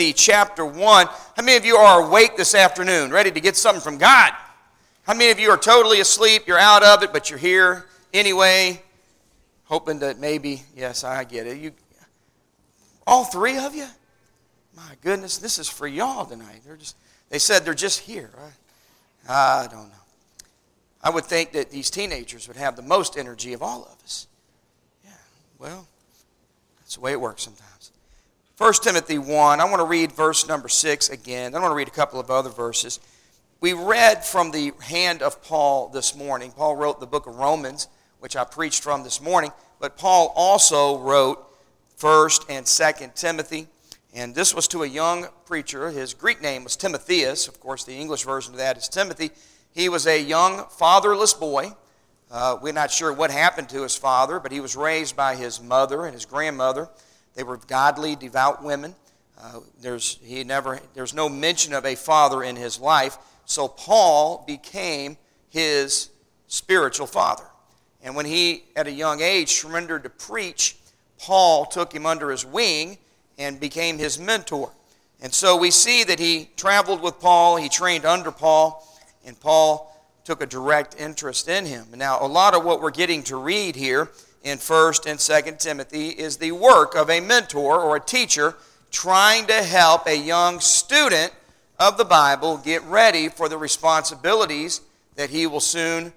Timothy chapter 1. How many of you are awake this afternoon, ready to get something from God? How many of you are totally asleep? You're out of it, but you're here anyway, hoping that maybe, yes, I get it. You, all three of you? My goodness, this is for y'all tonight. They're just, they said they're just here. I, I don't know. I would think that these teenagers would have the most energy of all of us. Yeah, well, that's the way it works sometimes. 1 Timothy 1, I want to read verse number 6 again. I want to read a couple of other verses. We read from the hand of Paul this morning. Paul wrote the book of Romans, which I preached from this morning, but Paul also wrote 1st and 2nd Timothy. And this was to a young preacher. His Greek name was Timotheus. Of course, the English version of that is Timothy. He was a young fatherless boy. Uh, we're not sure what happened to his father, but he was raised by his mother and his grandmother. They were godly, devout women. Uh, there's, he never, there's no mention of a father in his life. So Paul became his spiritual father. And when he, at a young age, surrendered to preach, Paul took him under his wing and became his mentor. And so we see that he traveled with Paul, he trained under Paul, and Paul took a direct interest in him. Now, a lot of what we're getting to read here in 1st and 2nd Timothy is the work of a mentor or a teacher trying to help a young student of the Bible get ready for the responsibilities that he will soon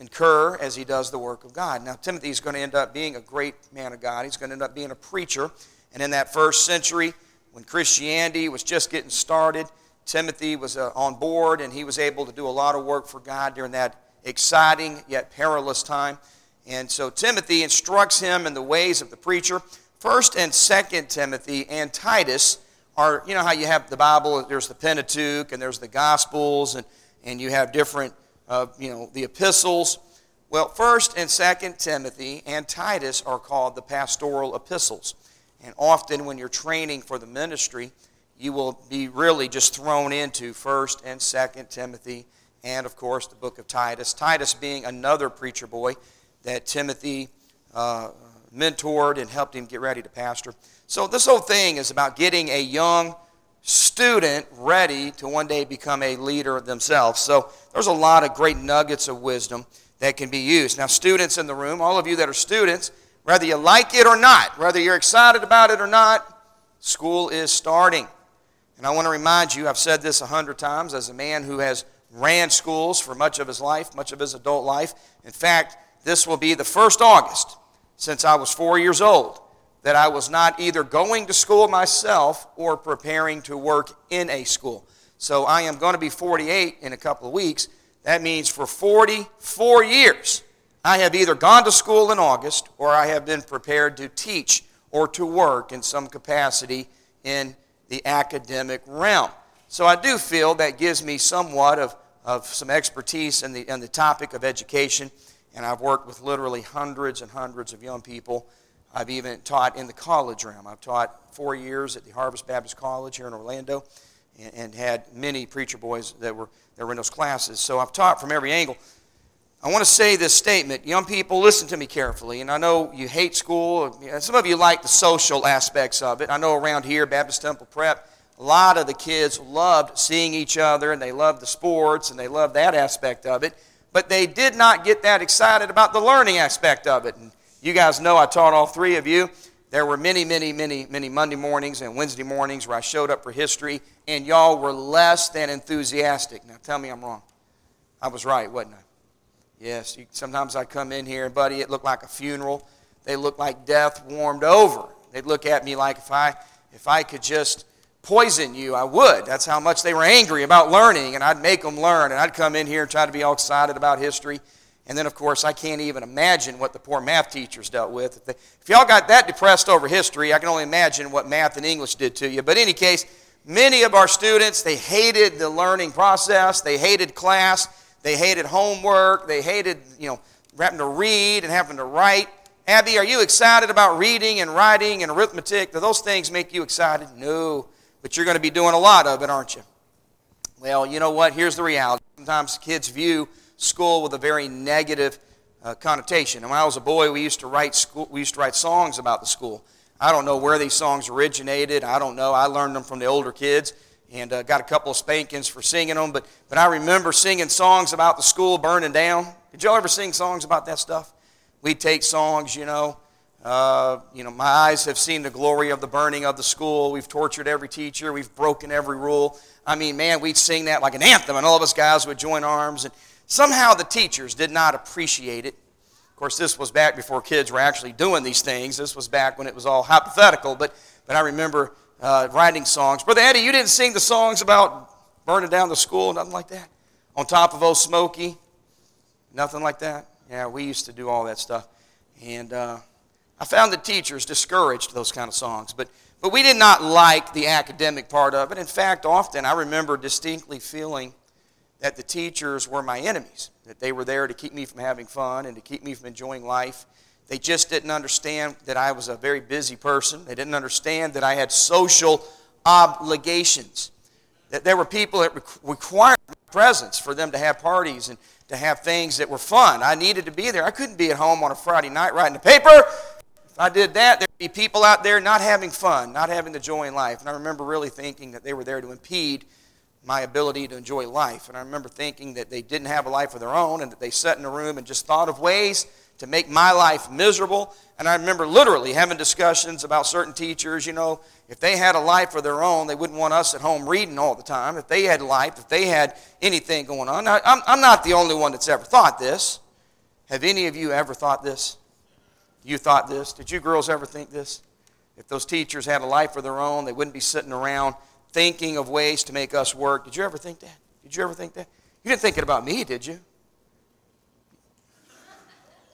incur as he does the work of God. Now, Timothy is going to end up being a great man of God. He's going to end up being a preacher. And in that first century, when Christianity was just getting started, Timothy was uh, on board and he was able to do a lot of work for God during that exciting yet perilous time. And so Timothy instructs him in the ways of the preacher. First and second Timothy and Titus are, you know how you have the Bible, there's the Pentateuch and there's the Gospels and, and you have different, uh, you know, the epistles. Well, first and second Timothy and Titus are called the pastoral epistles. And often when you're training for the ministry, you will be really just thrown into 1st and 2nd Timothy and, of course, the book of Titus. Titus being another preacher boy that Timothy uh, mentored and helped him get ready to pastor. So this whole thing is about getting a young student ready to one day become a leader themselves. So there's a lot of great nuggets of wisdom that can be used. Now, students in the room, all of you that are students, whether you like it or not, whether you're excited about it or not, school is starting. And I want to remind you, I've said this a hundred times as a man who has ran schools for much of his life, much of his adult life. In fact, this will be the first August since I was four years old that I was not either going to school myself or preparing to work in a school. So I am going to be 48 in a couple of weeks. That means for 44 years, I have either gone to school in August or I have been prepared to teach or to work in some capacity in the academic realm. So I do feel that gives me somewhat of, of some expertise in the, in the topic of education. And I've worked with literally hundreds and hundreds of young people. I've even taught in the college realm. I've taught four years at the Harvest Baptist College here in Orlando and, and had many preacher boys that were, that were in those classes. So I've taught from every angle. I want to say this statement. Young people, listen to me carefully. And I know you hate school. Some of you like the social aspects of it. I know around here, Baptist Temple Prep, a lot of the kids loved seeing each other and they loved the sports and they loved that aspect of it. But they did not get that excited about the learning aspect of it. And you guys know I taught all three of you. There were many, many, many, many Monday mornings and Wednesday mornings where I showed up for history, and y'all were less than enthusiastic. Now tell me I'm wrong. I was right, wasn't I? Yes, you, sometimes I come in here, and buddy, it looked like a funeral. They looked like death warmed over. They'd look at me like if I, if I could just poison you, I would. That's how much they were angry about learning, and I'd make them learn. And I'd come in here and try to be all excited about history. And then, of course, I can't even imagine what the poor math teachers dealt with. If, they, if y'all got that depressed over history, I can only imagine what math and English did to you. But in any case, many of our students, they hated the learning process, they hated class. They hated homework. They hated, you know, having to read and having to write. Abby, are you excited about reading and writing and arithmetic? Do those things make you excited? No. But you're going to be doing a lot of it, aren't you? Well, you know what? Here's the reality. Sometimes kids view school with a very negative uh, connotation. And when I was a boy, we used to write school, we used to write songs about the school. I don't know where these songs originated. I don't know. I learned them from the older kids and uh, got a couple of spankings for singing them. But, but I remember singing songs about the school burning down. Did y'all ever sing songs about that stuff? We'd take songs, you know. Uh, you know, my eyes have seen the glory of the burning of the school. We've tortured every teacher. We've broken every rule. I mean, man, we'd sing that like an anthem, and all of us guys would join arms. And somehow the teachers did not appreciate it. Of course, this was back before kids were actually doing these things. This was back when it was all hypothetical. But, but I remember uh, writing songs. Brother Eddie, you didn't sing the songs about burning down the school, nothing like that? On top of Old Smoky? Nothing like that? Yeah, we used to do all that stuff. And uh, I found the teachers discouraged those kind of songs. But, but we did not like the academic part of it. In fact, often I remember distinctly feeling that the teachers were my enemies, that they were there to keep me from having fun and to keep me from enjoying life. They just didn't understand that I was a very busy person. They didn't understand that I had social obligations. That there were people that required my presence for them to have parties and to have things that were fun. I needed to be there. I couldn't be at home on a Friday night writing the paper. If I did that, there'd be people out there not having fun, not having the joy in life. And I remember really thinking that they were there to impede my ability to enjoy life. And I remember thinking that they didn't have a life of their own and that they sat in a room and just thought of ways to make my life miserable. And I remember literally having discussions about certain teachers, you know, if they had a life of their own, they wouldn't want us at home reading all the time. If they had life, if they had anything going on. Now, I'm, I'm not the only one that's ever thought this. Have any of you ever thought this? You thought this? Did you girls ever think this? If those teachers had a life of their own, they wouldn't be sitting around thinking of ways to make us work. Did you ever think that? Did you ever think that? You didn't think it about me, did you?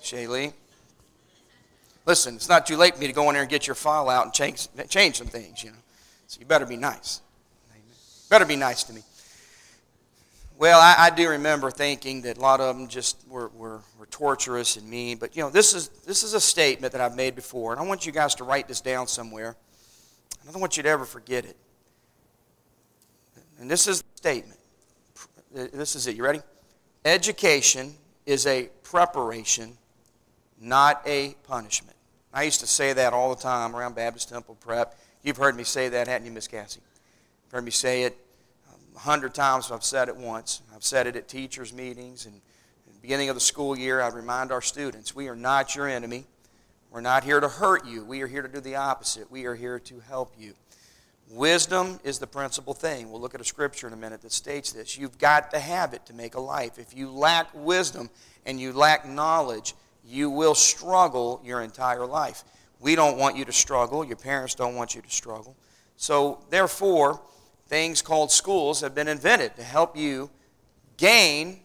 Shaylee. Listen, it's not too late for me to go in there and get your file out and change, change some things, you know. So you better be nice. Amen. Better be nice to me. Well, I, I, do remember thinking that a lot of them just were, were, were torturous and mean. But, you know, this is, this is a statement that I've made before, and I want you guys to write this down somewhere. I don't want you to ever forget it. And this is the statement. This is it. You ready? Education is a preparation, not a punishment. I used to say that all the time around Baptist Temple Prep. You've heard me say that, haven't you, Miss Cassie? You've heard me say it a hundred times. I've said it once. I've said it at teachers' meetings. And beginning of the school year, I'd remind our students we are not your enemy. We're not here to hurt you. We are here to do the opposite. We are here to help you. Wisdom is the principal thing. We'll look at a scripture in a minute that states this. You've got to have it to make a life. If you lack wisdom and you lack knowledge, you will struggle your entire life. We don't want you to struggle. Your parents don't want you to struggle. So, therefore, things called schools have been invented to help you gain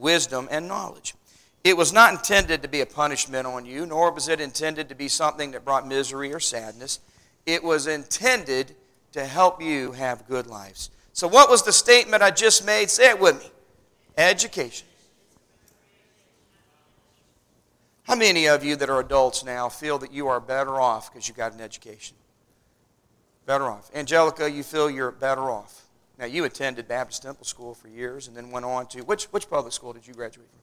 wisdom and knowledge. It was not intended to be a punishment on you, nor was it intended to be something that brought misery or sadness. It was intended to help you have good lives. So, what was the statement I just made? Say it with me education. How many of you that are adults now feel that you are better off because you got an education? Better off. Angelica, you feel you're better off. Now, you attended Baptist Temple School for years and then went on to which, which public school did you graduate from?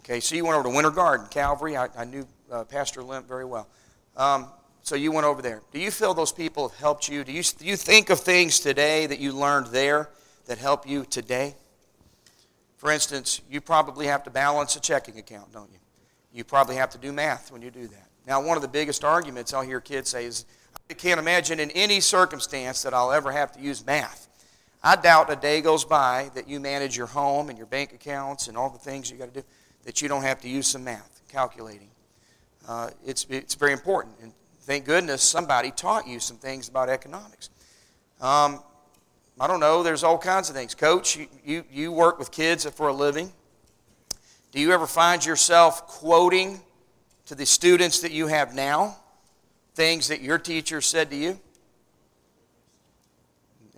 Okay, so you went over to Winter Garden, Calvary. I, I knew uh, Pastor Limp very well. Um, so you went over there. Do you feel those people have helped you? Do you, do you think of things today that you learned there that help you today? For instance, you probably have to balance a checking account, don't you? You probably have to do math when you do that. Now, one of the biggest arguments I'll hear kids say is, can't imagine in any circumstance that I'll ever have to use math. I doubt a day goes by that you manage your home and your bank accounts and all the things you got to do that you don't have to use some math, calculating uh, it's, it's very important. And thank goodness somebody taught you some things about economics. Um, I don't know, there's all kinds of things. Coach, you, you, you work with kids for a living. Do you ever find yourself quoting to the students that you have now things that your teacher said to you?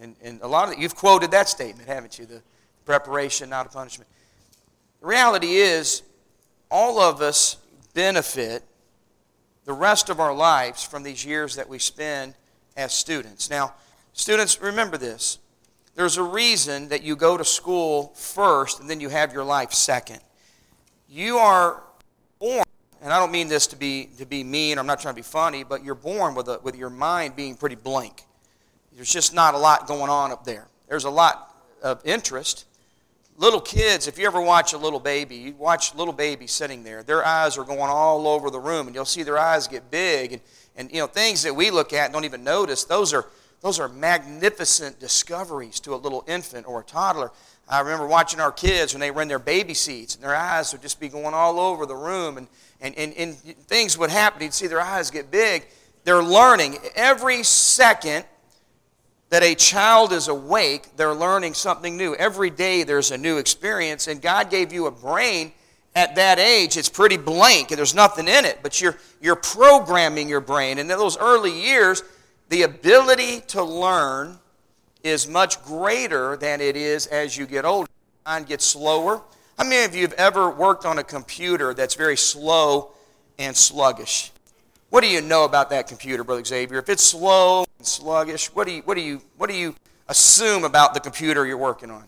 And, and a lot of it, you've quoted that statement, haven't you? The preparation, not a punishment. The reality is, all of us benefit the rest of our lives from these years that we spend as students. Now, students, remember this. There's a reason that you go to school first and then you have your life second. You are born, and I don't mean this to be, to be mean, I'm not trying to be funny, but you're born with, a, with your mind being pretty blank. There's just not a lot going on up there. There's a lot of interest. Little kids, if you ever watch a little baby, you watch little baby sitting there, their eyes are going all over the room, and you'll see their eyes get big. And, and you know, things that we look at and don't even notice, those are, those are magnificent discoveries to a little infant or a toddler. I remember watching our kids when they were in their baby seats, and their eyes would just be going all over the room, and, and, and, and things would happen. You'd see their eyes get big. They're learning. Every second that a child is awake, they're learning something new. Every day there's a new experience, and God gave you a brain at that age. It's pretty blank, and there's nothing in it, but you're, you're programming your brain. And in those early years, the ability to learn is much greater than it is as you get older. Your Mind gets slower. How many of you have ever worked on a computer that's very slow and sluggish? What do you know about that computer, Brother Xavier? If it's slow and sluggish, what do you, what do you, what do you assume about the computer you're working on?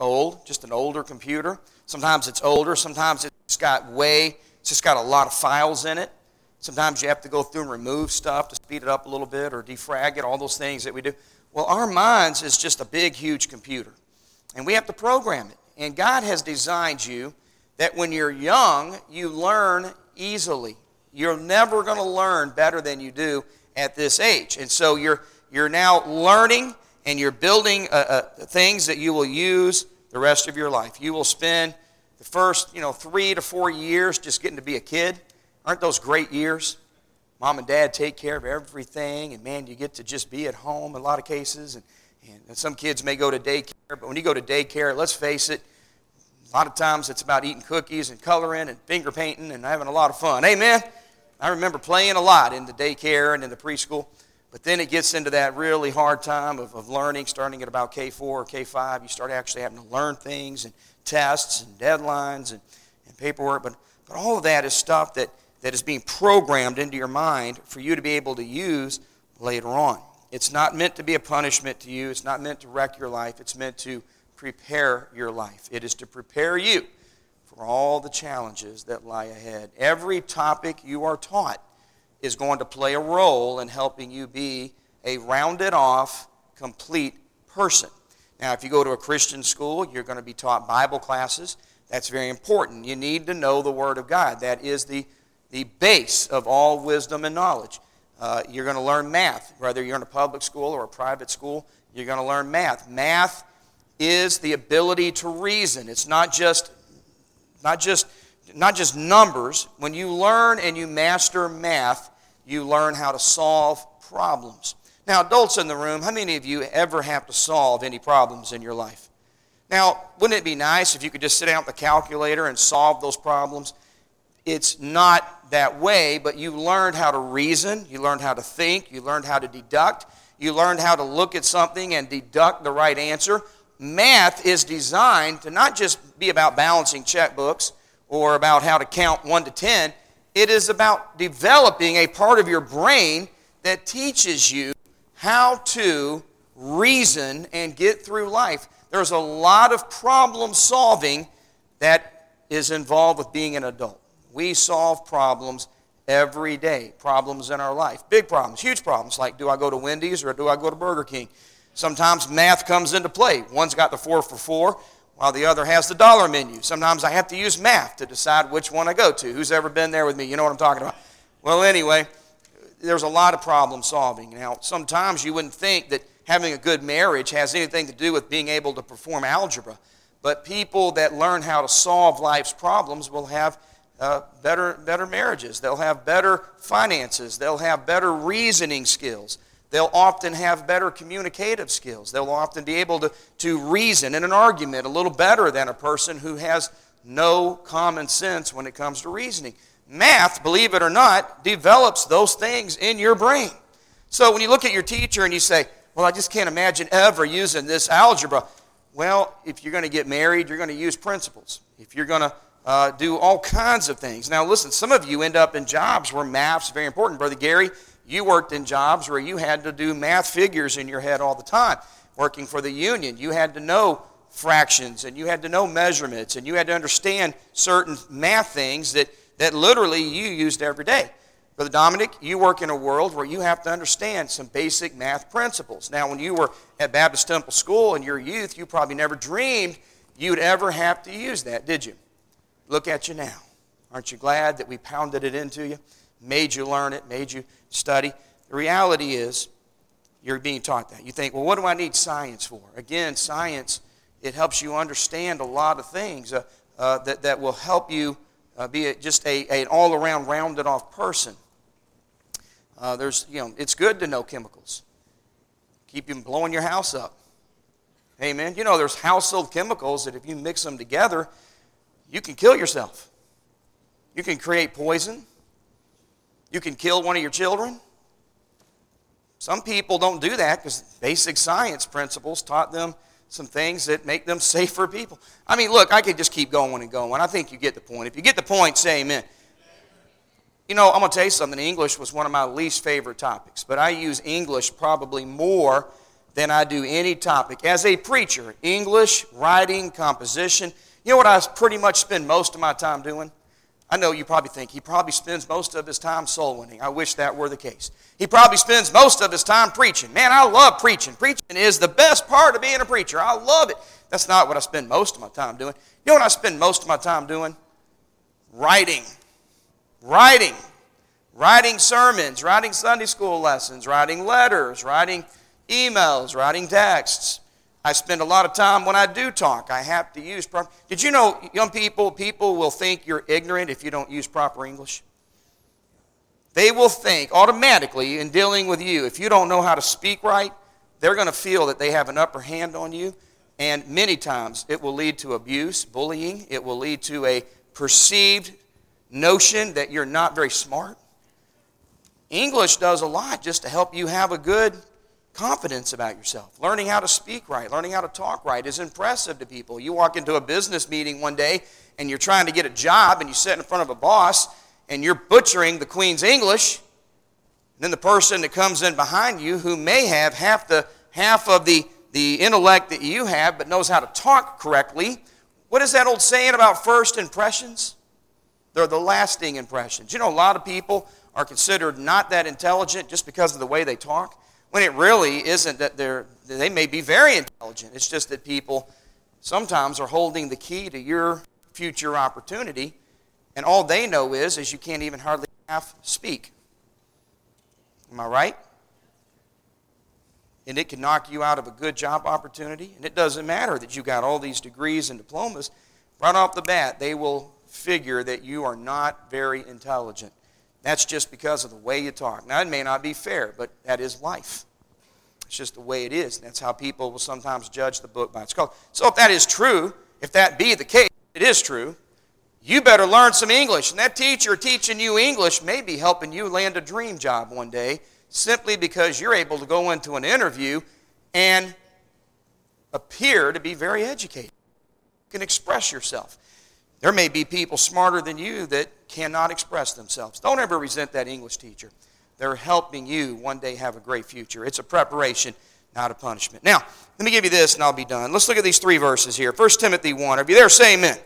old, just an older computer. Sometimes it's older, sometimes it's got way it's just got a lot of files in it. Sometimes you have to go through and remove stuff to speed it up a little bit or defrag it, all those things that we do. Well, our minds is just a big, huge computer. And we have to program it. And God has designed you that when you're young, you learn easily. You're never going to learn better than you do at this age. And so you're, you're now learning and you're building uh, uh, things that you will use the rest of your life. You will spend the first, you know, three to four years just getting to be a kid, aren't those great years? Mom and dad take care of everything, and man, you get to just be at home in a lot of cases. And, and some kids may go to daycare, but when you go to daycare, let's face it, a lot of times it's about eating cookies and coloring and finger painting and having a lot of fun. Amen? I remember playing a lot in the daycare and in the preschool. But then it gets into that really hard time of, of learning, starting at about K4 or K5. You start actually having to learn things and tests and deadlines and, and paperwork. But, but all of that is stuff that, that is being programmed into your mind for you to be able to use later on. It's not meant to be a punishment to you, it's not meant to wreck your life, it's meant to prepare your life. It is to prepare you for all the challenges that lie ahead. Every topic you are taught is going to play a role in helping you be a rounded off, complete person. Now, if you go to a Christian school, you're going to be taught Bible classes. That's very important. You need to know the Word of God. That is the, the base of all wisdom and knowledge. Uh, you're going to learn math, whether you're in a public school or a private school, you're going to learn math. Math is the ability to reason. It's not just, not just not just numbers. When you learn and you master math, you learn how to solve problems. Now, adults in the room, how many of you ever have to solve any problems in your life? Now, wouldn't it be nice if you could just sit down at the calculator and solve those problems? It's not that way, but you learned how to reason, you learned how to think, you learned how to deduct, you learned how to look at something and deduct the right answer. Math is designed to not just be about balancing checkbooks, or about how to count 1 to 10. It is about developing a part of your brain that teaches you how to reason and get through life. There's a lot of problem solving that is involved with being an adult. We solve problems every day, problems in our life, big problems, huge problems, like do I go to Wendy's or do I go to Burger King? Sometimes math comes into play. One's got the four for four, while the other has the dollar menu. Sometimes I have to use math to decide which one I go to. Who's ever been there with me? You know what I'm talking about. Well, anyway, there's a lot of problem solving. Now, sometimes you wouldn't think that having a good marriage has anything to do with being able to perform algebra. But people that learn how to solve life's problems will have uh, better, better marriages. They'll have better finances. They'll have better reasoning skills. They'll often have better communicative skills. They'll often be able to, to reason in an argument a little better than a person who has no common sense when it comes to reasoning. Math, believe it or not, develops those things in your brain. So when you look at your teacher and you say, Well, I just can't imagine ever using this algebra. Well, if you're going to get married, you're going to use principles. If you're going to uh, do all kinds of things. Now, listen, some of you end up in jobs where math's very important. Brother Gary, you worked in jobs where you had to do math figures in your head all the time. working for the union, you had to know fractions and you had to know measurements and you had to understand certain math things that, that literally you used every day. Brother Dominic, you work in a world where you have to understand some basic math principles. Now, when you were at Baptist Temple School in your youth, you probably never dreamed you'd ever have to use that, did you? Look at you now. Aren't you glad that we pounded it into you, made you learn it, made you study? The reality is, you're being taught that. You think, well, what do I need science for? Again, science, it helps you understand a lot of things uh, uh, that, that will help you uh, be a, just a, a, an all around rounded off person. Uh, there's, you know, it's good to know chemicals. Keep you blowing your house up. Amen. You know, there's household chemicals that if you mix them together, you can kill yourself. You can create poison. You can kill one of your children. Some people don't do that because basic science principles taught them some things that make them safer people. I mean, look, I could just keep going and going. I think you get the point. If you get the point, say amen. You know, I'm going to tell you something. English was one of my least favorite topics, but I use English probably more than I do any topic. As a preacher, English, writing, composition, you know what I pretty much spend most of my time doing? I know you probably think he probably spends most of his time soul winning. I wish that were the case. He probably spends most of his time preaching. Man, I love preaching. Preaching is the best part of being a preacher. I love it. That's not what I spend most of my time doing. You know what I spend most of my time doing? Writing. Writing. Writing sermons, writing Sunday school lessons, writing letters, writing emails, writing texts. I spend a lot of time when I do talk. I have to use proper. Did you know, young people, people will think you're ignorant if you don't use proper English? They will think automatically in dealing with you, if you don't know how to speak right, they're going to feel that they have an upper hand on you. And many times it will lead to abuse, bullying. It will lead to a perceived notion that you're not very smart. English does a lot just to help you have a good confidence about yourself. Learning how to speak right, learning how to talk right is impressive to people. You walk into a business meeting one day and you're trying to get a job and you sit in front of a boss and you're butchering the Queen's English. And then the person that comes in behind you who may have half the half of the, the intellect that you have but knows how to talk correctly. What is that old saying about first impressions? They're the lasting impressions. You know, a lot of people are considered not that intelligent just because of the way they talk, when it really isn't that they're, they may be very intelligent. It's just that people sometimes are holding the key to your future opportunity, and all they know is, is you can't even hardly half speak. Am I right? And it can knock you out of a good job opportunity. And it doesn't matter that you got all these degrees and diplomas. Right off the bat, they will figure that you are not very intelligent. That's just because of the way you talk. Now, it may not be fair, but that is life. It's just the way it is. That's how people will sometimes judge the book by its cover. So, if that is true, if that be the case, it is true, you better learn some English. And that teacher teaching you English may be helping you land a dream job one day simply because you're able to go into an interview and appear to be very educated. You can express yourself. There may be people smarter than you that cannot express themselves. Don't ever resent that English teacher. They're helping you one day have a great future. It's a preparation, not a punishment. Now, let me give you this and I'll be done. Let's look at these three verses here. 1 Timothy 1. Are you there? Say amen.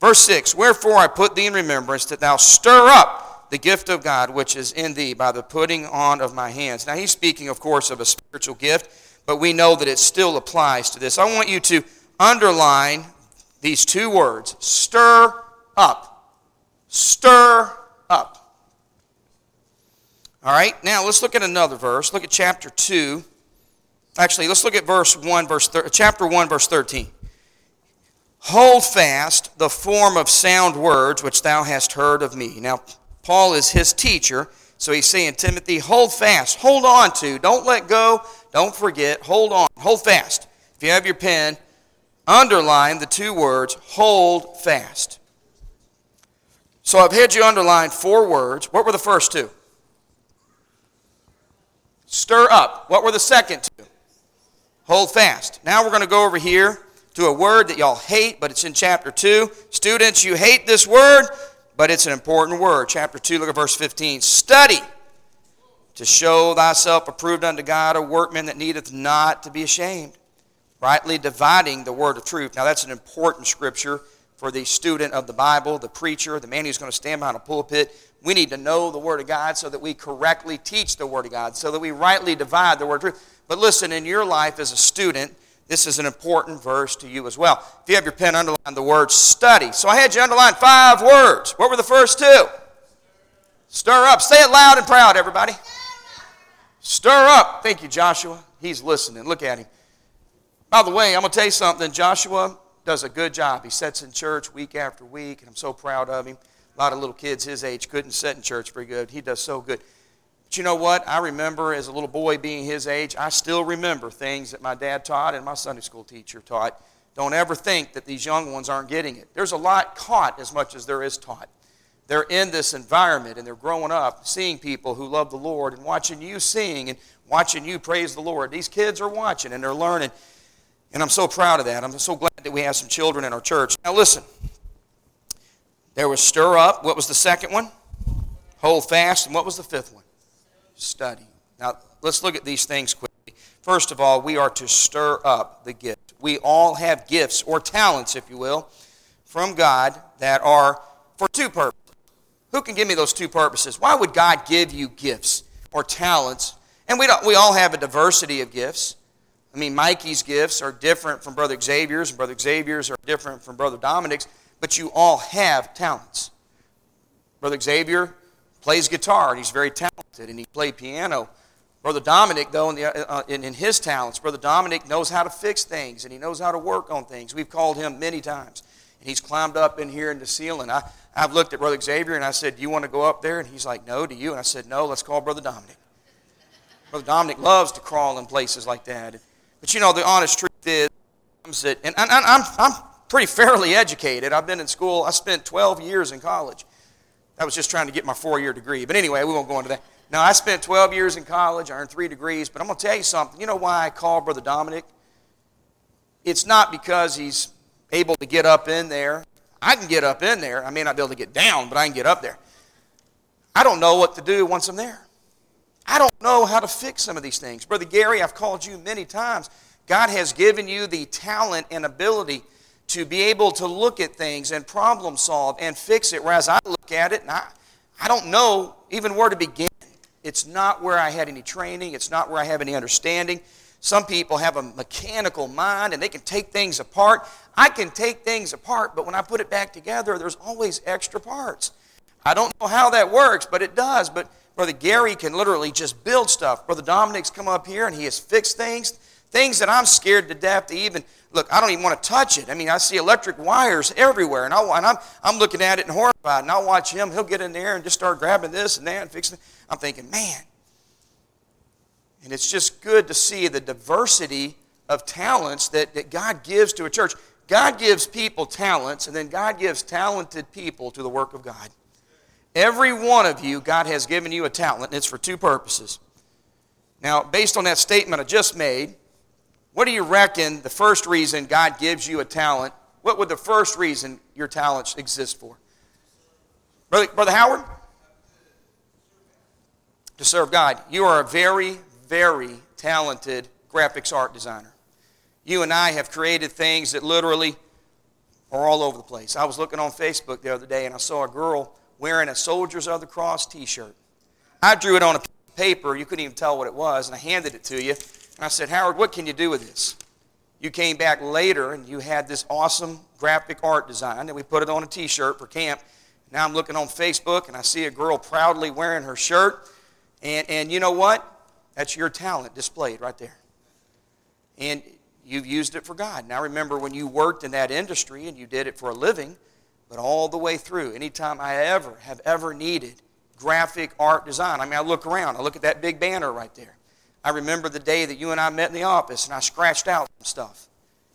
Verse 6 Wherefore I put thee in remembrance that thou stir up the gift of God which is in thee by the putting on of my hands. Now, he's speaking, of course, of a spiritual gift, but we know that it still applies to this. I want you to underline these two words stir up. Stir up. All right, now let's look at another verse. Look at chapter 2. Actually, let's look at verse 1, verse thir- chapter 1, verse 13. Hold fast the form of sound words which thou hast heard of me. Now, Paul is his teacher, so he's saying, Timothy, hold fast, hold on to, don't let go, don't forget, hold on, hold fast. If you have your pen, underline the two words, hold fast. So I've had you underline four words. What were the first two? Stir up. What were the second two? Hold fast. Now we're going to go over here to a word that y'all hate, but it's in chapter 2. Students, you hate this word, but it's an important word. Chapter 2, look at verse 15. Study to show thyself approved unto God, a workman that needeth not to be ashamed, rightly dividing the word of truth. Now, that's an important scripture for the student of the Bible, the preacher, the man who's going to stand behind a pulpit. We need to know the Word of God so that we correctly teach the Word of God, so that we rightly divide the Word of truth. But listen, in your life as a student, this is an important verse to you as well. If you have your pen, underline the word study. So I had you underline five words. What were the first two? Stir up. Say it loud and proud, everybody. Stir up. Thank you, Joshua. He's listening. Look at him. By the way, I'm going to tell you something. Joshua does a good job. He sits in church week after week, and I'm so proud of him. A lot of little kids his age couldn't sit in church very good. He does so good. But you know what? I remember as a little boy being his age, I still remember things that my dad taught and my Sunday school teacher taught. Don't ever think that these young ones aren't getting it. There's a lot caught as much as there is taught. They're in this environment and they're growing up seeing people who love the Lord and watching you sing and watching you praise the Lord. These kids are watching and they're learning. And I'm so proud of that. I'm so glad that we have some children in our church. Now, listen. There was stir up. What was the second one? Hold fast. And what was the fifth one? Study. Now, let's look at these things quickly. First of all, we are to stir up the gift. We all have gifts or talents, if you will, from God that are for two purposes. Who can give me those two purposes? Why would God give you gifts or talents? And we, we all have a diversity of gifts. I mean, Mikey's gifts are different from Brother Xavier's, and Brother Xavier's are different from Brother Dominic's, but you all have talents. Brother Xavier plays guitar, and he's very talented, and he played piano. Brother Dominic, though, in, the, uh, in, in, his talents, Brother Dominic knows how to fix things, and he knows how to work on things. We've called him many times, and he's climbed up in here in the ceiling. I, I've looked at Brother Xavier, and I said, Do you want to go up there? And he's like, No, do you? And I said, No, let's call Brother Dominic. Brother Dominic loves to crawl in places like that. But you know, the honest truth is that, and I'm, I'm pretty fairly educated. I've been in school, I spent 12 years in college. I was just trying to get my four year degree. But anyway, we won't go into that. Now, I spent 12 years in college, I earned three degrees, but I'm going to tell you something. You know why I call Brother Dominic? It's not because he's able to get up in there. I can get up in there. I may not be able to get down, but I can get up there. I don't know what to do once I'm there. I don't know how to fix some of these things. Brother Gary, I've called you many times. God has given you the talent and ability to be able to look at things and problem solve and fix it. Whereas I look at it and I, I don't know even where to begin. It's not where I had any training, it's not where I have any understanding. Some people have a mechanical mind and they can take things apart. I can take things apart, but when I put it back together, there's always extra parts. I don't know how that works, but it does. But Brother Gary can literally just build stuff. Brother Dominic's come up here and he has fixed things, things that I'm scared to death to even look. I don't even want to touch it. I mean, I see electric wires everywhere, and, I, and I'm, I'm looking at it and horrified. And I'll watch him. He'll get in there and just start grabbing this and that and fixing it. I'm thinking, man. And it's just good to see the diversity of talents that, that God gives to a church. God gives people talents, and then God gives talented people to the work of God. Every one of you, God has given you a talent, and it's for two purposes. Now, based on that statement I just made, what do you reckon the first reason God gives you a talent? What would the first reason your talents exist for? Brother, Brother Howard? To serve God. You are a very, very talented graphics art designer. You and I have created things that literally are all over the place. I was looking on Facebook the other day and I saw a girl wearing a Soldiers of the Cross t shirt. I drew it on a paper, you couldn't even tell what it was, and I handed it to you. And I said, Howard, what can you do with this? You came back later and you had this awesome graphic art design, and we put it on a t shirt for camp. Now I'm looking on Facebook and I see a girl proudly wearing her shirt. And, and you know what? That's your talent displayed right there. And you've used it for God. Now remember when you worked in that industry and you did it for a living, but all the way through, anytime I ever have ever needed graphic art design, I mean, I look around, I look at that big banner right there. I remember the day that you and I met in the office and I scratched out some stuff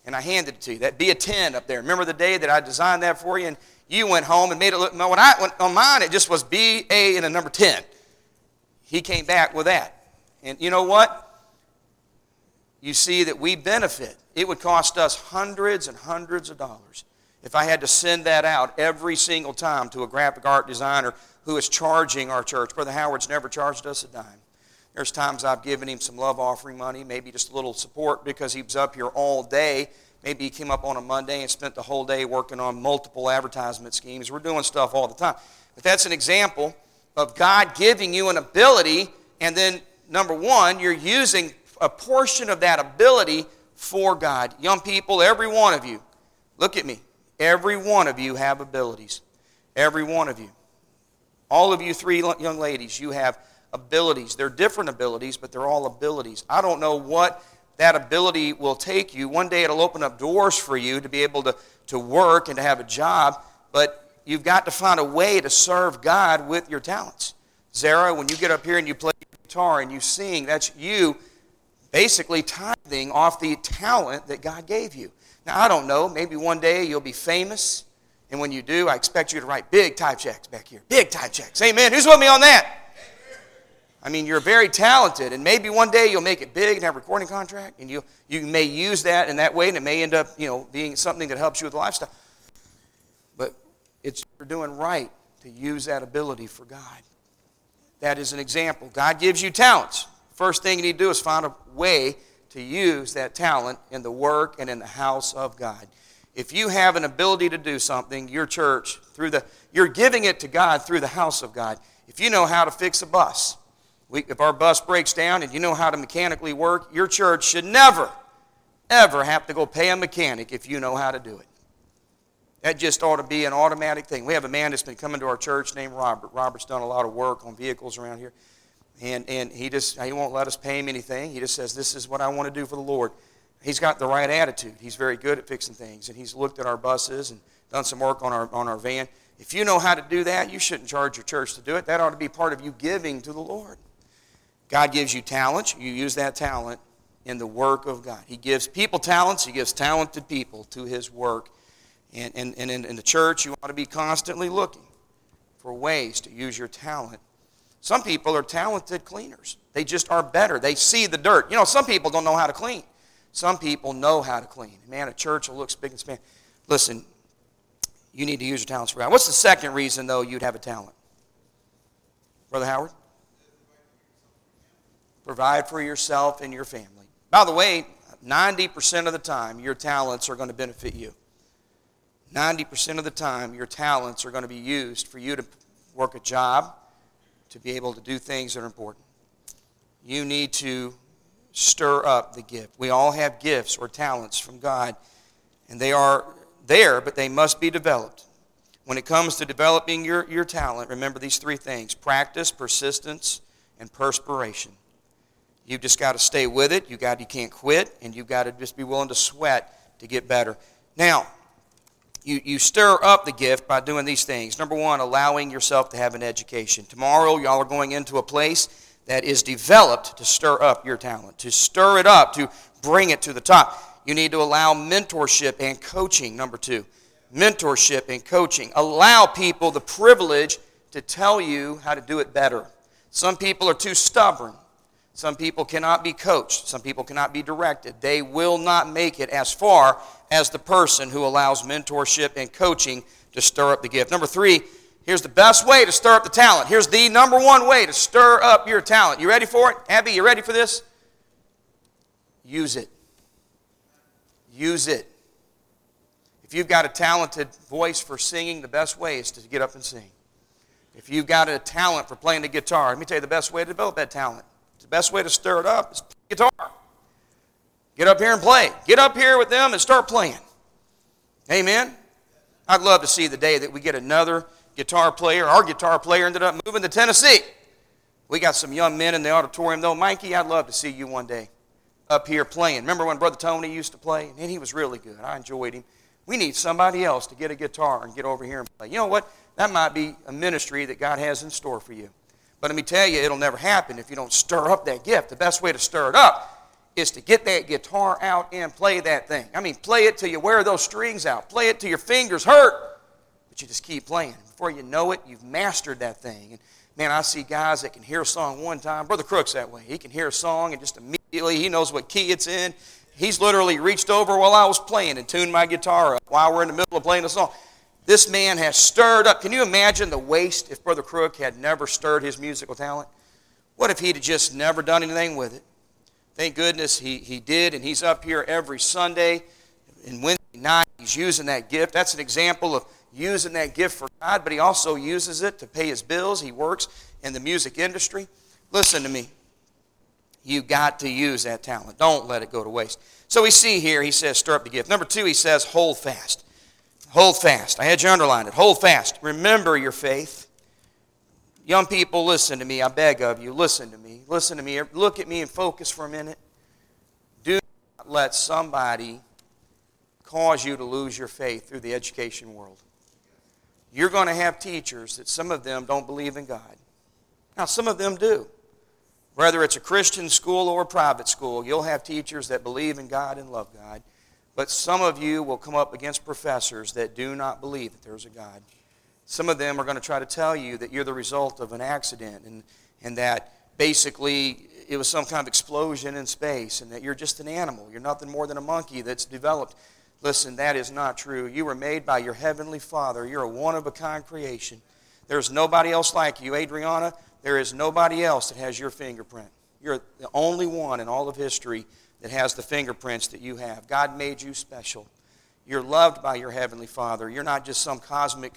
and I handed it to you. That be a 10 up there. Remember the day that I designed that for you and you went home and made it look, no, when I went on mine, it just was B, A, and a number 10. He came back with that. And you know what? You see that we benefit. It would cost us hundreds and hundreds of dollars if I had to send that out every single time to a graphic art designer who is charging our church, Brother Howard's never charged us a dime. There's times I've given him some love offering money, maybe just a little support because he was up here all day. Maybe he came up on a Monday and spent the whole day working on multiple advertisement schemes. We're doing stuff all the time. But that's an example of God giving you an ability, and then number one, you're using a portion of that ability for God. Young people, every one of you, look at me. Every one of you have abilities. Every one of you. All of you three young ladies, you have abilities. They're different abilities, but they're all abilities. I don't know what that ability will take you. One day it'll open up doors for you to be able to, to work and to have a job, but you've got to find a way to serve God with your talents. Zara, when you get up here and you play guitar and you sing, that's you basically tithing off the talent that God gave you. Now, I don't know, maybe one day you'll be famous, and when you do, I expect you to write big type checks back here. Big type checks. Amen. Who's with me on that? I mean, you're very talented, and maybe one day you'll make it big and have a recording contract, and you, you may use that in that way, and it may end up, you know, being something that helps you with lifestyle. But it's you're doing right to use that ability for God. That is an example. God gives you talents. First thing you need to do is find a way to use that talent in the work and in the house of God. If you have an ability to do something, your church, through the, you're giving it to God through the house of God. If you know how to fix a bus, we, if our bus breaks down and you know how to mechanically work, your church should never, ever have to go pay a mechanic if you know how to do it. That just ought to be an automatic thing. We have a man that's been coming to our church named Robert. Robert's done a lot of work on vehicles around here. And, and he just he won't let us pay him anything. He just says, This is what I want to do for the Lord. He's got the right attitude. He's very good at fixing things. And he's looked at our buses and done some work on our, on our van. If you know how to do that, you shouldn't charge your church to do it. That ought to be part of you giving to the Lord. God gives you talent. You use that talent in the work of God. He gives people talents. He gives talented people to His work. And, and, and in, in the church, you ought to be constantly looking for ways to use your talent. Some people are talented cleaners. They just are better. They see the dirt. You know, some people don't know how to clean. Some people know how to clean. Man, a church will look spick and span. Listen, you need to use your talents for God. What's the second reason, though, you'd have a talent? Brother Howard? Provide for yourself and your family. By the way, 90% of the time, your talents are going to benefit you. 90% of the time, your talents are going to be used for you to work a job, to be able to do things that are important. You need to stir up the gift. We all have gifts or talents from God, and they are there, but they must be developed. When it comes to developing your, your talent, remember these three things practice, persistence, and perspiration. You've just got to stay with it. You got you can't quit, and you've got to just be willing to sweat to get better. Now, you, you stir up the gift by doing these things. Number one, allowing yourself to have an education. Tomorrow, y'all are going into a place that is developed to stir up your talent, to stir it up, to bring it to the top. You need to allow mentorship and coaching. Number two, mentorship and coaching. Allow people the privilege to tell you how to do it better. Some people are too stubborn. Some people cannot be coached. Some people cannot be directed. They will not make it as far as the person who allows mentorship and coaching to stir up the gift. Number three, here's the best way to stir up the talent. Here's the number one way to stir up your talent. You ready for it? Abby, you ready for this? Use it. Use it. If you've got a talented voice for singing, the best way is to get up and sing. If you've got a talent for playing the guitar, let me tell you the best way to develop that talent the best way to stir it up is guitar. Get up here and play. Get up here with them and start playing. Amen. I'd love to see the day that we get another guitar player. Our guitar player ended up moving to Tennessee. We got some young men in the auditorium, though. Mikey, I'd love to see you one day up here playing. Remember when Brother Tony used to play? And he was really good. I enjoyed him. We need somebody else to get a guitar and get over here and play. You know what? That might be a ministry that God has in store for you. But let me tell you, it'll never happen if you don't stir up that gift. The best way to stir it up is to get that guitar out and play that thing. I mean, play it till you wear those strings out. Play it till your fingers hurt. But you just keep playing. Before you know it, you've mastered that thing. And man, I see guys that can hear a song one time. Brother Crook's that way. He can hear a song and just immediately he knows what key it's in. He's literally reached over while I was playing and tuned my guitar up while we're in the middle of playing a song. This man has stirred up. Can you imagine the waste if Brother Crook had never stirred his musical talent? What if he'd just never done anything with it? Thank goodness he, he did, and he's up here every Sunday and Wednesday night. He's using that gift. That's an example of using that gift for God, but he also uses it to pay his bills. He works in the music industry. Listen to me. You got to use that talent. Don't let it go to waste. So we see here, he says, stir up the gift. Number two, he says, hold fast. Hold fast. I had you underline it. Hold fast. Remember your faith. Young people, listen to me. I beg of you, listen to me. Listen to me. Look at me and focus for a minute. Do not let somebody cause you to lose your faith through the education world. You're going to have teachers that some of them don't believe in God. Now, some of them do. Whether it's a Christian school or a private school, you'll have teachers that believe in God and love God. But some of you will come up against professors that do not believe that there's a God. Some of them are going to try to tell you that you're the result of an accident and, and that basically it was some kind of explosion in space and that you're just an animal. You're nothing more than a monkey that's developed. Listen, that is not true. You were made by your heavenly Father. You're a one of a kind creation. There's nobody else like you. Adriana, there is nobody else that has your fingerprint. You're the only one in all of history that has the fingerprints that you have. God made you special. You're loved by your Heavenly Father. You're not just some cosmic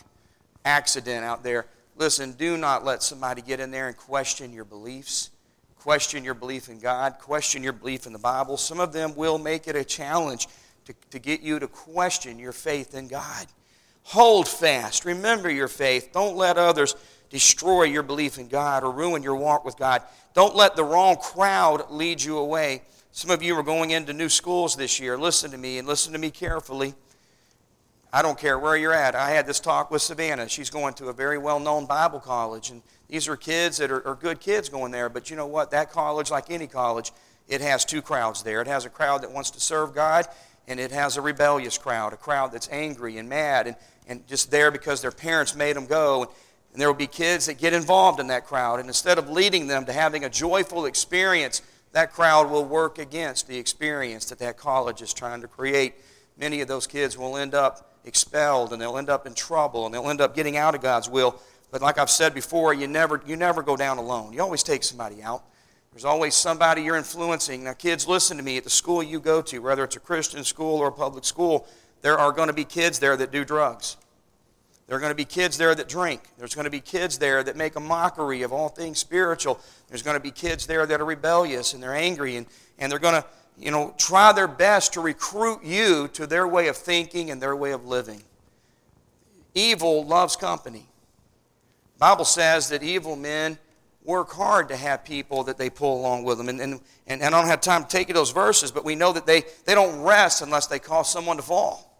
accident out there. Listen, do not let somebody get in there and question your beliefs, question your belief in God, question your belief in the Bible. Some of them will make it a challenge to, to get you to question your faith in God. Hold fast. Remember your faith. Don't let others destroy your belief in God or ruin your walk with God. Don't let the wrong crowd lead you away. Some of you are going into new schools this year. Listen to me and listen to me carefully. I don't care where you're at. I had this talk with Savannah. She's going to a very well known Bible college. And these are kids that are, are, good kids going there. But you know what? That college, like any college, it has two crowds there. It has a crowd that wants to serve God, and it has a rebellious crowd, a crowd that's angry and mad and, and just there because their parents made them go. And there will be kids that get involved in that crowd. And instead of leading them to having a joyful experience, that crowd will work against the experience that that college is trying to create. Many of those kids will end up expelled and they'll end up in trouble and they'll end up getting out of God's will. But like I've said before, you never, you never go down alone. You always take somebody out. There's always somebody you're influencing. Now, kids, listen to me. At the school you go to, whether it's a Christian school or a public school, there are going to be kids there that do drugs. There are going to be kids there that drink. There's going to be kids there that make a mockery of all things spiritual. There's going to be kids there that are rebellious and they're angry and, and they're going to you know, try their best to recruit you to their way of thinking and their way of living. Evil loves company. Bible says that evil men work hard to have people that they pull along with them. And, and, and I don't have time to take you those verses, but we know that they, they don't rest unless they cause someone to fall.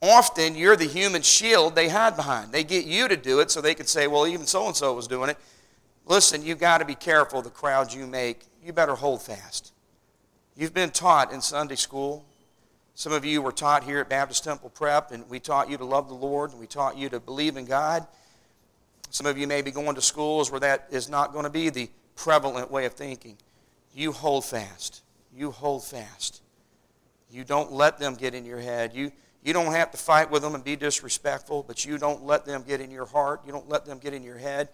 Often, you're the human shield they hide behind. They get you to do it so they can say, well, even so and so was doing it. Listen, you've got to be careful the crowd you make. You better hold fast. You've been taught in Sunday school. Some of you were taught here at Baptist Temple Prep, and we taught you to love the Lord, and we taught you to believe in God. Some of you may be going to schools where that is not going to be the prevalent way of thinking. You hold fast. You hold fast. You don't let them get in your head. You, you don't have to fight with them and be disrespectful, but you don't let them get in your heart. You don't let them get in your head.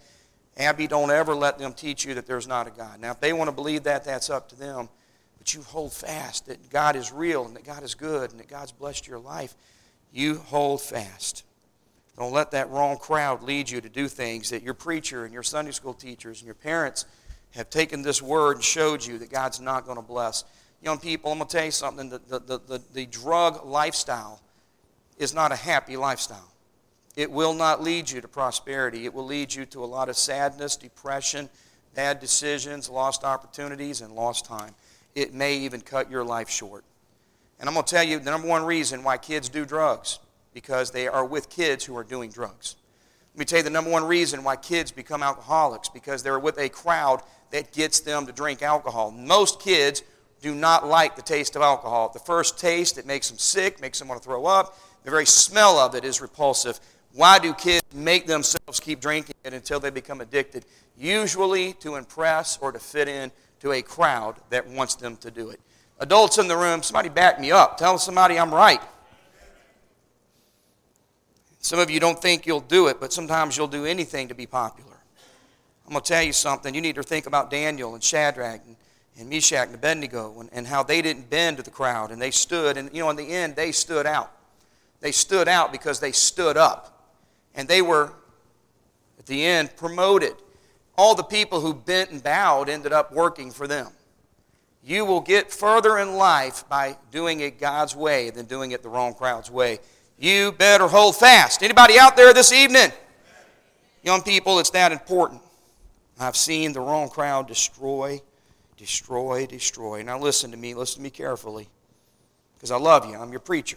Abby, don't ever let them teach you that there's not a God. Now, if they want to believe that, that's up to them but you hold fast that God is real and that God is good and that God's blessed your life. You hold fast. Don't let that wrong crowd lead you to do things that your preacher and your Sunday school teachers and your parents have taken this word and showed you that God's not going to bless. Young people, I'm going to tell you something. The, the, the, the, drug lifestyle is not a happy lifestyle. It will not lead you to prosperity. It will lead you to a lot of sadness, depression, bad decisions, lost opportunities, and lost time it may even cut your life short. And I'm going to tell you the number one reason why kids do drugs because they are with kids who are doing drugs. Let me tell you the number one reason why kids become alcoholics because they're with a crowd that gets them to drink alcohol. Most kids do not like the taste of alcohol. The first taste, it makes them sick, makes them want to throw up. The very smell of it is repulsive. Why do kids make themselves keep drinking it until they become addicted? Usually to impress or to fit in to a crowd that wants them to do it. Adults in the room, somebody back me up. Tell somebody I'm right. Some of you don't think you'll do it, but sometimes you'll do anything to be popular. I'm going to tell you something. You need to think about Daniel and Shadrach and, and Meshach and Abednego and, and how they didn't bend to the crowd and they stood. And, you know, in the end, they stood out. They stood out because they stood up. And they were, at the end, promoted. All the people who bent and bowed ended up working for them. You will get further in life by doing it God's way than doing it the wrong crowd's way. You better hold fast. Anybody out there this evening? Young people, it's that important. I've seen the wrong crowd destroy, destroy, destroy. Now listen to me, listen to me carefully, because I love you. I'm your preacher.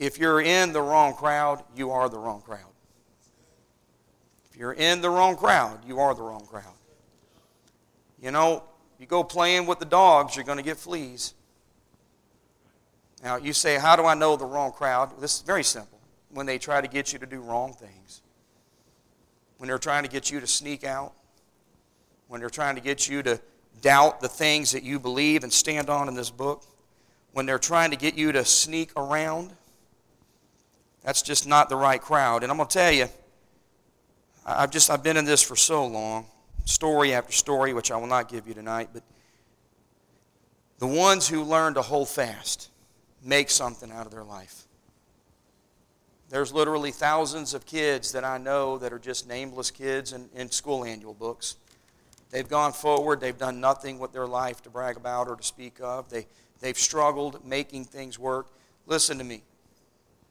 If you're in the wrong crowd, you are the wrong crowd. If you're in the wrong crowd, you are the wrong crowd. You know, you go playing with the dogs, you're going to get fleas. Now, you say, How do I know the wrong crowd? This is very simple. When they try to get you to do wrong things, when they're trying to get you to sneak out, when they're trying to get you to doubt the things that you believe and stand on in this book, when they're trying to get you to sneak around, that's just not the right crowd. And I'm going to tell you, I've just I've been in this for so long, story after story, which I will not give you tonight, but the ones who learn to hold fast make something out of their life. There's literally thousands of kids that I know that are just nameless kids in, in school annual books. They've gone forward, they've done nothing with their life to brag about or to speak of. They, they've struggled making things work. Listen to me.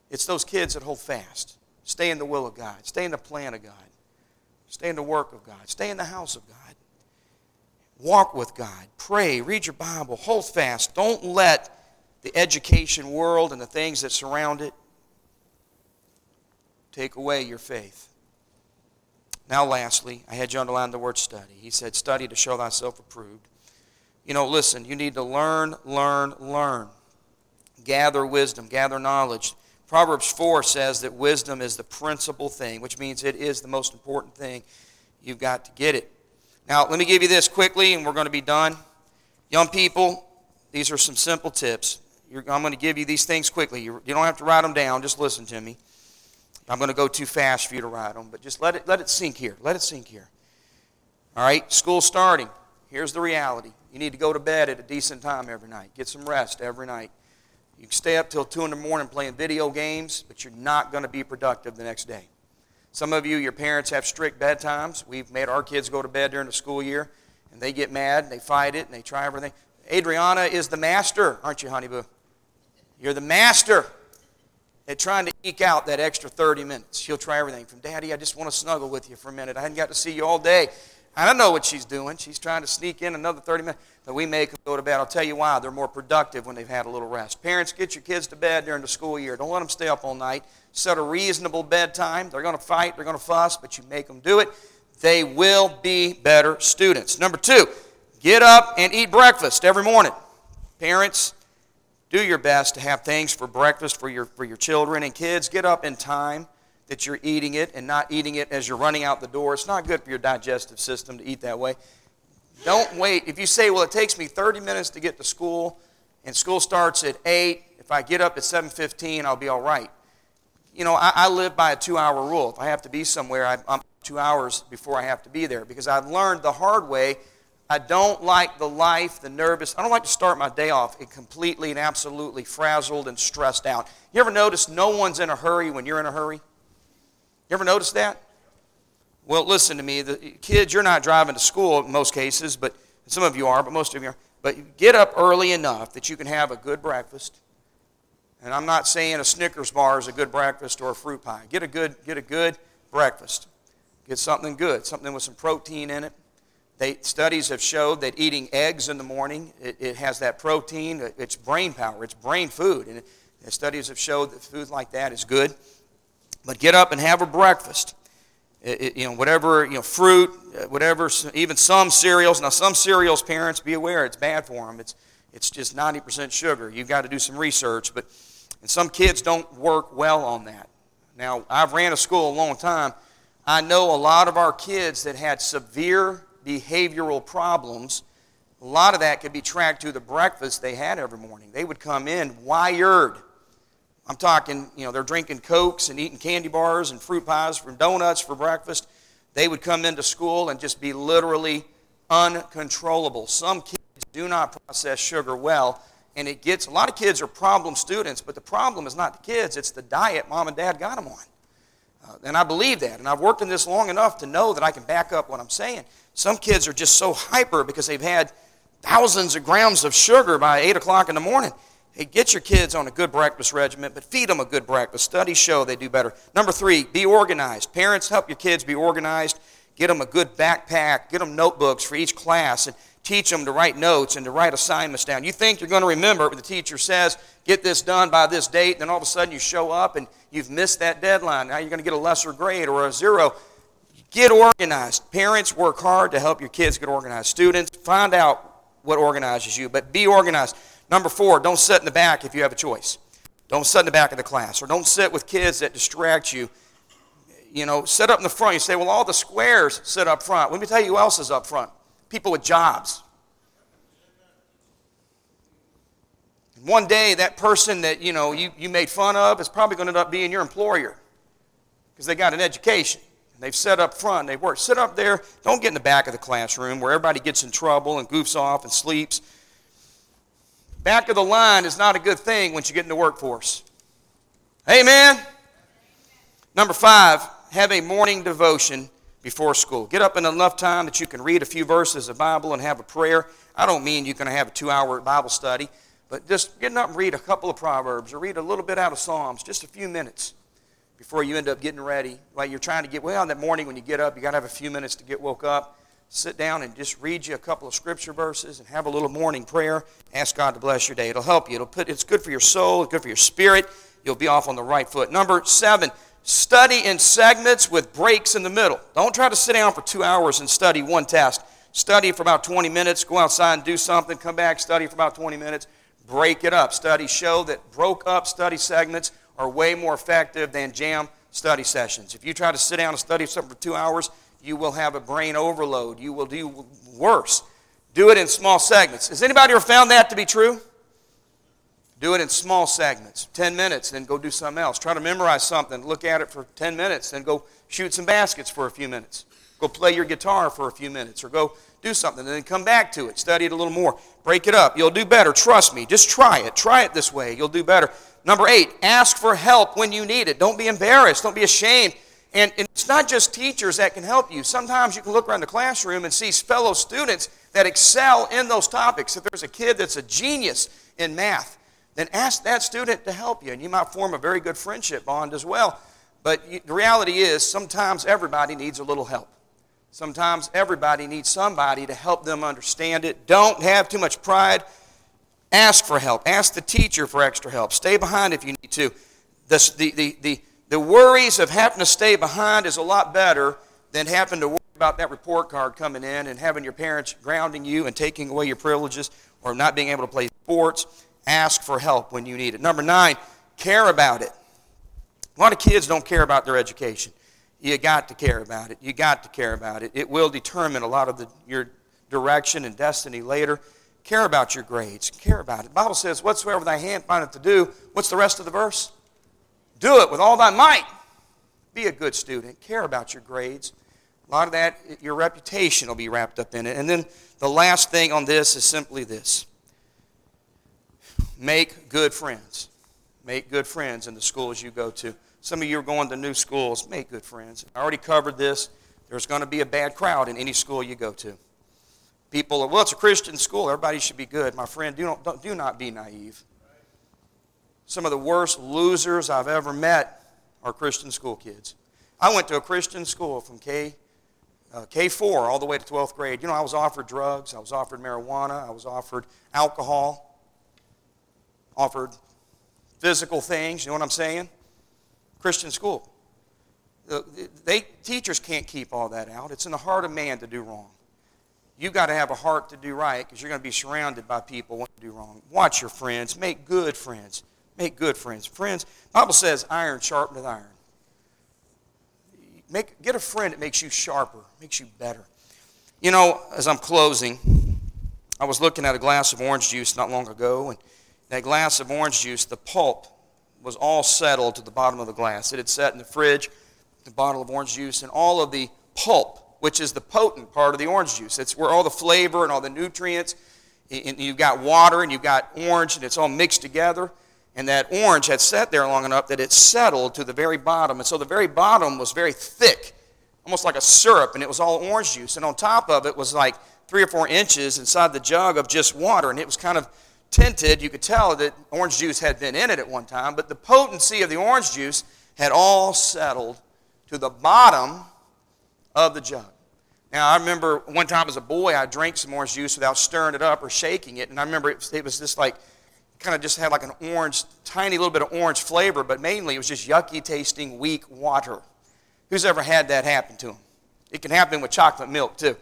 It's those kids that hold fast. Stay in the will of God, stay in the plan of God, stay in the work of God, stay in the house of God. Walk with God, pray, read your Bible, hold fast. Don't let the education world and the things that surround it take away your faith. Now, lastly, I had you underline the word study. He said, Study to show thyself approved. You know, listen, you need to learn, learn, learn. Gather wisdom, gather knowledge. Proverbs 4 says that wisdom is the principal thing, which means it is the most important thing. You've got to get it. Now, let me give you this quickly, and we're going to be done. Young people, these are some simple tips. You're, I'm going to give you these things quickly. You, you don't have to write them down, just listen to me. I'm going to go too fast for you to write them, but just let it, let it sink here. Let it sink here. All right, school starting. Here's the reality. You need to go to bed at a decent time every night. Get some rest every night. You can stay up till 2 in the morning playing video games, but you're not going to be productive the next day. Some of you, your parents have strict bedtimes. We've made our kids go to bed during the school year, and they get mad, and they fight it, and they try everything. Adriana is the master, aren't you, honey boo? You're the master at trying to eke out that extra 30 minutes. She'll try everything from, Daddy, I just want to snuggle with you for a minute. I hadn't got to see you all day. I know what she's doing. She's trying to sneak in another 30 minutes. But we make them go to bed. I'll tell you why. They're more productive when they've had a little rest. Parents, get your kids to bed during the school year. Don't let them stay up all night. Set a reasonable bedtime. They're going to fight. They're going to fuss, but you make them do it. They will be better students. Number two, get up and eat breakfast every morning. Parents, do your best to have things for breakfast for your, for your children and kids. Get up in time that you're eating it and not eating it as you're running out the door. It's not good for your digestive system to eat that way. Don't wait. If you say, well, it takes me 30 minutes to get to school and school starts at 8, if I get up at 7.15, I'll be all right. You know, I, I live by a two-hour rule. If I have to be somewhere, I, I'm two hours before I have to be there because I've learned the hard way I don't like the life, the nervous. I don't like to start my day off completely and absolutely frazzled and stressed out. You ever notice no one's in a hurry when you're in a hurry? You ever notice that? Well, listen to me. The kids, you're not driving to school in most cases, but some of you are, but most of you are. But get up early enough that you can have a good breakfast. And I'm not saying a Snickers bar is a good breakfast or a fruit pie. Get a good, get a good breakfast. Get something good, something with some protein in it they, studies have showed that eating eggs in the morning, it, it has that protein, it's brain power, it's brain food. And, it, and studies have showed that food like that is good. But get up and have a breakfast. It, you know, whatever, you know, fruit, uh, whatever, even some cereals. Now, some cereals, parents, be aware, it's bad for them. It's, it's just 90% sugar. You've got to do some research. But and some kids don't work well on that. Now, I've ran a school a long time. I know a lot of our kids that had severe behavioral problems, a lot of that could be tracked to the breakfast they had every morning. They would come in wired. I'm talking, you know, they're drinking Cokes and eating candy bars and fruit pies from donuts for breakfast. They would come into school and just be literally uncontrollable. Some kids do not process sugar well, and it gets a lot of kids are problem students, but the problem is not the kids, it's the diet mom and dad got them on. Uh, and I believe that. And I've worked in this long enough to know that I can back up what I'm saying. Some kids are just so hyper because they've had thousands of grams of sugar by 8 o'clock in the morning. Hey, get your kids on a good breakfast regimen, but feed them a good breakfast. Studies show they do better. Number three, be organized. Parents, help your kids be organized. Get them a good backpack. Get them notebooks for each class and teach them to write notes and to write assignments down. You think you're going to remember what the teacher says, get this done by this date, and then all of a sudden you show up and you've missed that deadline. Now you're going to get a lesser grade or a zero. Get organized. Parents, work hard to help your kids get organized. Students, find out what organizes you, but be organized. Number four, don't sit in the back if you have a choice. Don't sit in the back of the class, or don't sit with kids that distract you. You know, sit up in the front. You say, well, all the squares sit up front. Let me tell you who else is up front people with jobs. And one day, that person that you know you, you made fun of is probably going to end up being your employer because they got an education. And They've set up front, they've worked. Sit up there. Don't get in the back of the classroom where everybody gets in trouble and goofs off and sleeps. Back of the line is not a good thing once you get in the workforce. Amen. Number five, have a morning devotion before school. Get up in enough time that you can read a few verses of Bible and have a prayer. I don't mean you're going to have a two hour Bible study, but just getting up and read a couple of Proverbs or read a little bit out of Psalms, just a few minutes before you end up getting ready. While you're trying to get, well, that morning when you get up, you got to have a few minutes to get woke up. Sit down and just read you a couple of scripture verses and have a little morning prayer. Ask God to bless your day. It'll help you. It'll put, it's good for your soul, it's good for your spirit. You'll be off on the right foot. Number seven, study in segments with breaks in the middle. Don't try to sit down for two hours and study one task. Study for about 20 minutes, go outside and do something, come back, study for about 20 minutes, break it up. Studies show that broke up study segments are way more effective than jam study sessions. If you try to sit down and study something for two hours, you will have a brain overload. You will do worse. Do it in small segments. Has anybody ever found that to be true? Do it in small segments, 10 minutes, then go do something else. Try to memorize something, look at it for 10 minutes, then go shoot some baskets for a few minutes. Go play your guitar for a few minutes, or go do something, and then come back to it. Study it a little more. Break it up. You'll do better. Trust me. Just try it. Try it this way. You'll do better. Number eight, ask for help when you need it. Don't be embarrassed. Don't be ashamed. And, and it's not just teachers that can help you. Sometimes you can look around the classroom and see fellow students that excel in those topics. If there's a kid that's a genius in math, then ask that student to help you, and you might form a very good friendship bond as well. But the reality is, sometimes everybody needs a little help. Sometimes everybody needs somebody to help them understand it. Don't have too much pride. Ask for help. Ask the teacher for extra help. Stay behind if you need to. The, the, the, the, the worries of having to stay behind is a lot better than having to worry about that report card coming in and having your parents grounding you and taking away your privileges or not being able to play sports. Ask for help when you need it. Number nine, care about it. A lot of kids don't care about their education. You got to care about it. You got to care about it. It will determine a lot of the, your direction and destiny later. Care about your grades. Care about it. The Bible says, Whatsoever thy hand findeth to do, what's the rest of the verse? Do it with all thy might. Be a good student. Care about your grades. A lot of that, your reputation will be wrapped up in it. And then the last thing on this is simply this make good friends. Make good friends in the schools you go to. Some of you are going to new schools. Make good friends. I already covered this. There's going to be a bad crowd in any school you go to. People are, well, it's a Christian school. Everybody should be good. My friend, do not, do not be naive. Some of the worst losers I've ever met are Christian school kids. I went to a Christian school from K, uh, K4 all the way to 12th grade. You know, I was offered drugs, I was offered marijuana, I was offered alcohol, offered physical things. You know what I'm saying? Christian school. They, teachers can't keep all that out. It's in the heart of man to do wrong. You've got to have a heart to do right because you're going to be surrounded by people who do wrong. Watch your friends. Make good friends. Make good friends. Friends, Bible says iron sharpeneth iron. Make, get a friend that makes you sharper, makes you better. You know, as I'm closing, I was looking at a glass of orange juice not long ago, and that glass of orange juice, the pulp, was all settled to the bottom of the glass. It had sat in the fridge, the bottle of orange juice, and all of the pulp, which is the potent part of the orange juice. It's where all the flavor and all the nutrients, and you've got water and you've got orange, and it's all mixed together. And that orange had sat there long enough that it settled to the very bottom. And so the very bottom was very thick, almost like a syrup, and it was all orange juice. And on top of it was like three or four inches inside the jug of just water, and it was kind of tinted. You could tell that orange juice had been in it at one time, but the potency of the orange juice had all settled to the bottom of the jug. Now, I remember one time as a boy, I drank some orange juice without stirring it up or shaking it, and I remember it, it was just like, kind of just had like an orange, tiny little bit of orange flavor, but mainly it was just yucky tasting, weak water. Who's ever had that happen to them? It can happen with chocolate milk too.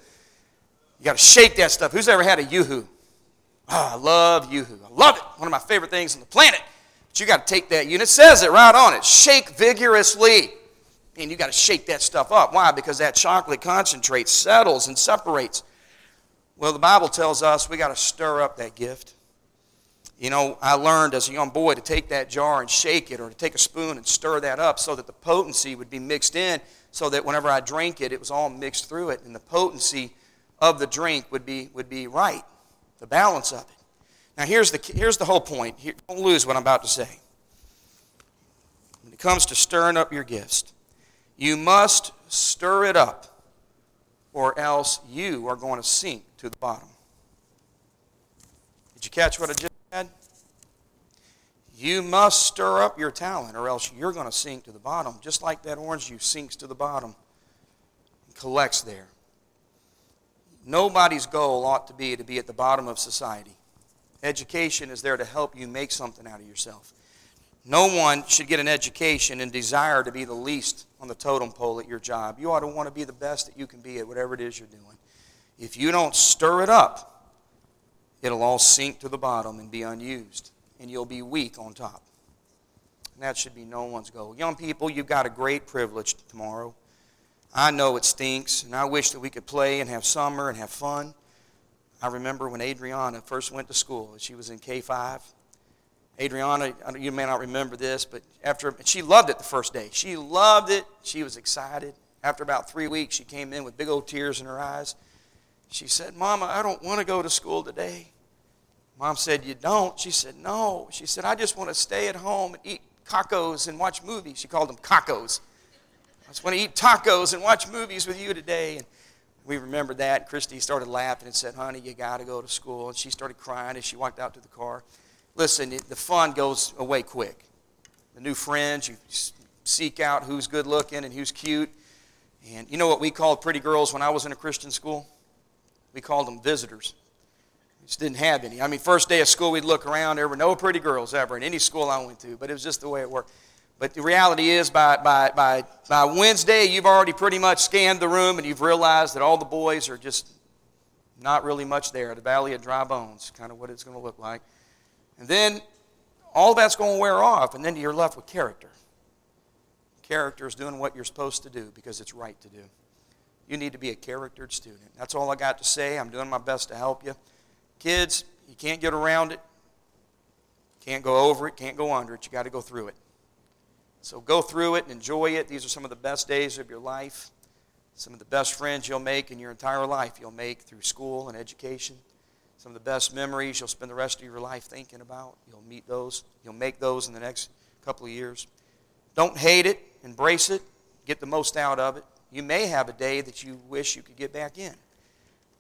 You got to shake that stuff. Who's ever had a yoo-hoo? Oh, I love yoo-hoo. I love it. One of my favorite things on the planet. But you got to take that unit. It says it right on it. Shake vigorously. And you got to shake that stuff up. Why? Because that chocolate concentrate settles and separates. Well, the Bible tells us we got to stir up that gift. You know, I learned as a young boy to take that jar and shake it or to take a spoon and stir that up so that the potency would be mixed in so that whenever I drank it, it was all mixed through it and the potency of the drink would be, would be right, the balance of it. Now, here's the, here's the whole point. Here, don't lose what I'm about to say. When it comes to stirring up your gifts, you must stir it up or else you are going to sink to the bottom. Did you catch what I just said? You must stir up your talent, or else you're going to sink to the bottom, just like that orange juice sinks to the bottom and collects there. Nobody's goal ought to be to be at the bottom of society. Education is there to help you make something out of yourself. No one should get an education and desire to be the least on the totem pole at your job. You ought to want to be the best that you can be at whatever it is you're doing. If you don't stir it up, it'll all sink to the bottom and be unused, and you'll be weak on top. And that should be no one's goal. Young people, you've got a great privilege tomorrow. I know it stinks, and I wish that we could play and have summer and have fun. I remember when Adriana first went to school, she was in K 5. Adriana, you may not remember this, but after she loved it the first day. She loved it. She was excited. After about three weeks, she came in with big old tears in her eyes. She said, Mama, I don't want to go to school today. Mom said, You don't? She said, No. She said, I just want to stay at home and eat cacos and watch movies. She called them cacos. I just want to eat tacos and watch movies with you today. And we remembered that. Christy started laughing and said, Honey, you got to go to school. And she started crying as she walked out to the car. Listen, the fun goes away quick. The new friends, you seek out who's good looking and who's cute. And you know what we called pretty girls when I was in a Christian school? We called them visitors. We just didn't have any. I mean, first day of school, we'd look around. There were no pretty girls ever in any school I went to, but it was just the way it worked. But the reality is, by, by, by, by Wednesday, you've already pretty much scanned the room and you've realized that all the boys are just not really much there. The valley of dry bones, kind of what it's going to look like. And then all that's going to wear off, and then you're left with character. Character is doing what you're supposed to do because it's right to do. You need to be a charactered student. That's all I got to say. I'm doing my best to help you. Kids, you can't get around it, can't go over it, can't go under it. You got to go through it. So go through it and enjoy it. These are some of the best days of your life. Some of the best friends you'll make in your entire life you'll make through school and education. Some of the best memories you'll spend the rest of your life thinking about. You'll meet those. You'll make those in the next couple of years. Don't hate it. Embrace it. Get the most out of it. You may have a day that you wish you could get back in.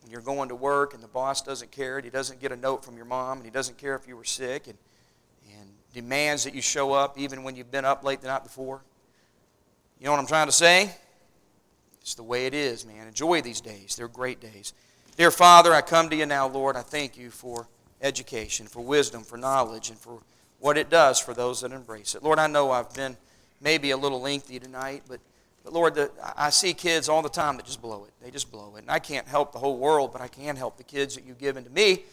When you're going to work and the boss doesn't care, and he doesn't get a note from your mom, and he doesn't care if you were sick, and, and demands that you show up even when you've been up late the night before. You know what I'm trying to say? It's the way it is, man. Enjoy these days. They're great days. Dear Father, I come to you now, Lord. I thank you for education, for wisdom, for knowledge, and for what it does for those that embrace it. Lord, I know I've been maybe a little lengthy tonight, but but Lord, the, I see kids all the time that just blow it. They just blow it. And I can't help the whole world, but I can help the kids that you've given to me.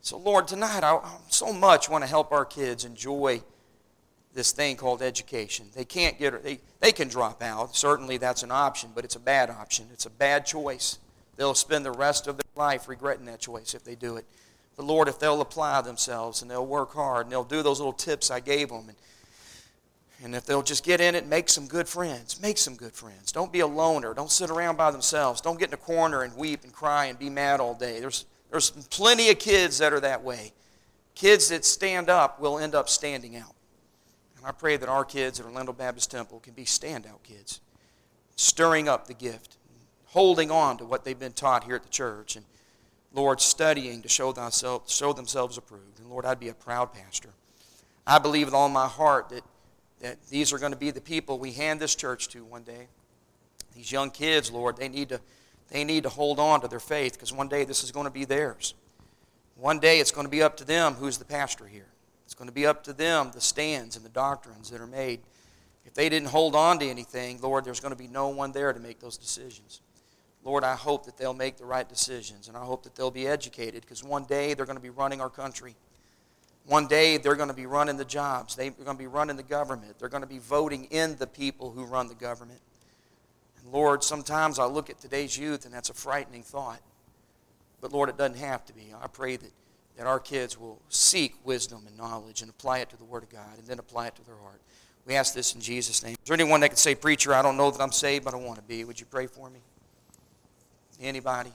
So, Lord, tonight I, so much want to help our kids enjoy this thing called education. They can't get they, they can drop out. Certainly that's an option, but it's a bad option. It's a bad choice. They'll spend the rest of their life regretting that choice if they do it. But Lord, if they'll apply themselves and they'll work hard and they'll do those little tips I gave them and And if they'll just get in it, make some good friends. Make some good friends. Don't be a loner. Don't sit around by themselves. Don't get in a corner and weep and cry and be mad all day. There's, there's plenty of kids that are that way. Kids that stand up will end up standing out. And I pray that our kids at Orlando Baptist Temple can be standout kids, stirring up the gift, holding on to what they've been taught here at the church, and Lord, studying to show, thyself, show themselves approved. And Lord, I'd be a proud pastor. I believe with all my heart that that these are going to be the people we hand this church to one day. These young kids, Lord, they need to, they need to hold on to their faith because one day this is going to be theirs. One day it's going to be up to them who's the pastor here. It's going to be up to them the stands and the doctrines that are made. If they didn't hold on to anything, Lord, there's going to be no one there to make those decisions. Lord, I hope that they'll make the right decisions and I hope that they'll be educated because one day they're going to be running our country. One day they're going to be running the jobs. They're going to be running the government. They're going to be voting in the people who run the government. And Lord, sometimes I look at today's youth and that's a frightening thought. But Lord, it doesn't have to be. I pray that, that our kids will seek wisdom and knowledge and apply it to the Word of God and then apply it to their heart. We ask this in Jesus' name. Is there anyone that can say, Preacher, I don't know that I'm saved, but I want to be? Would you pray for me? Anybody?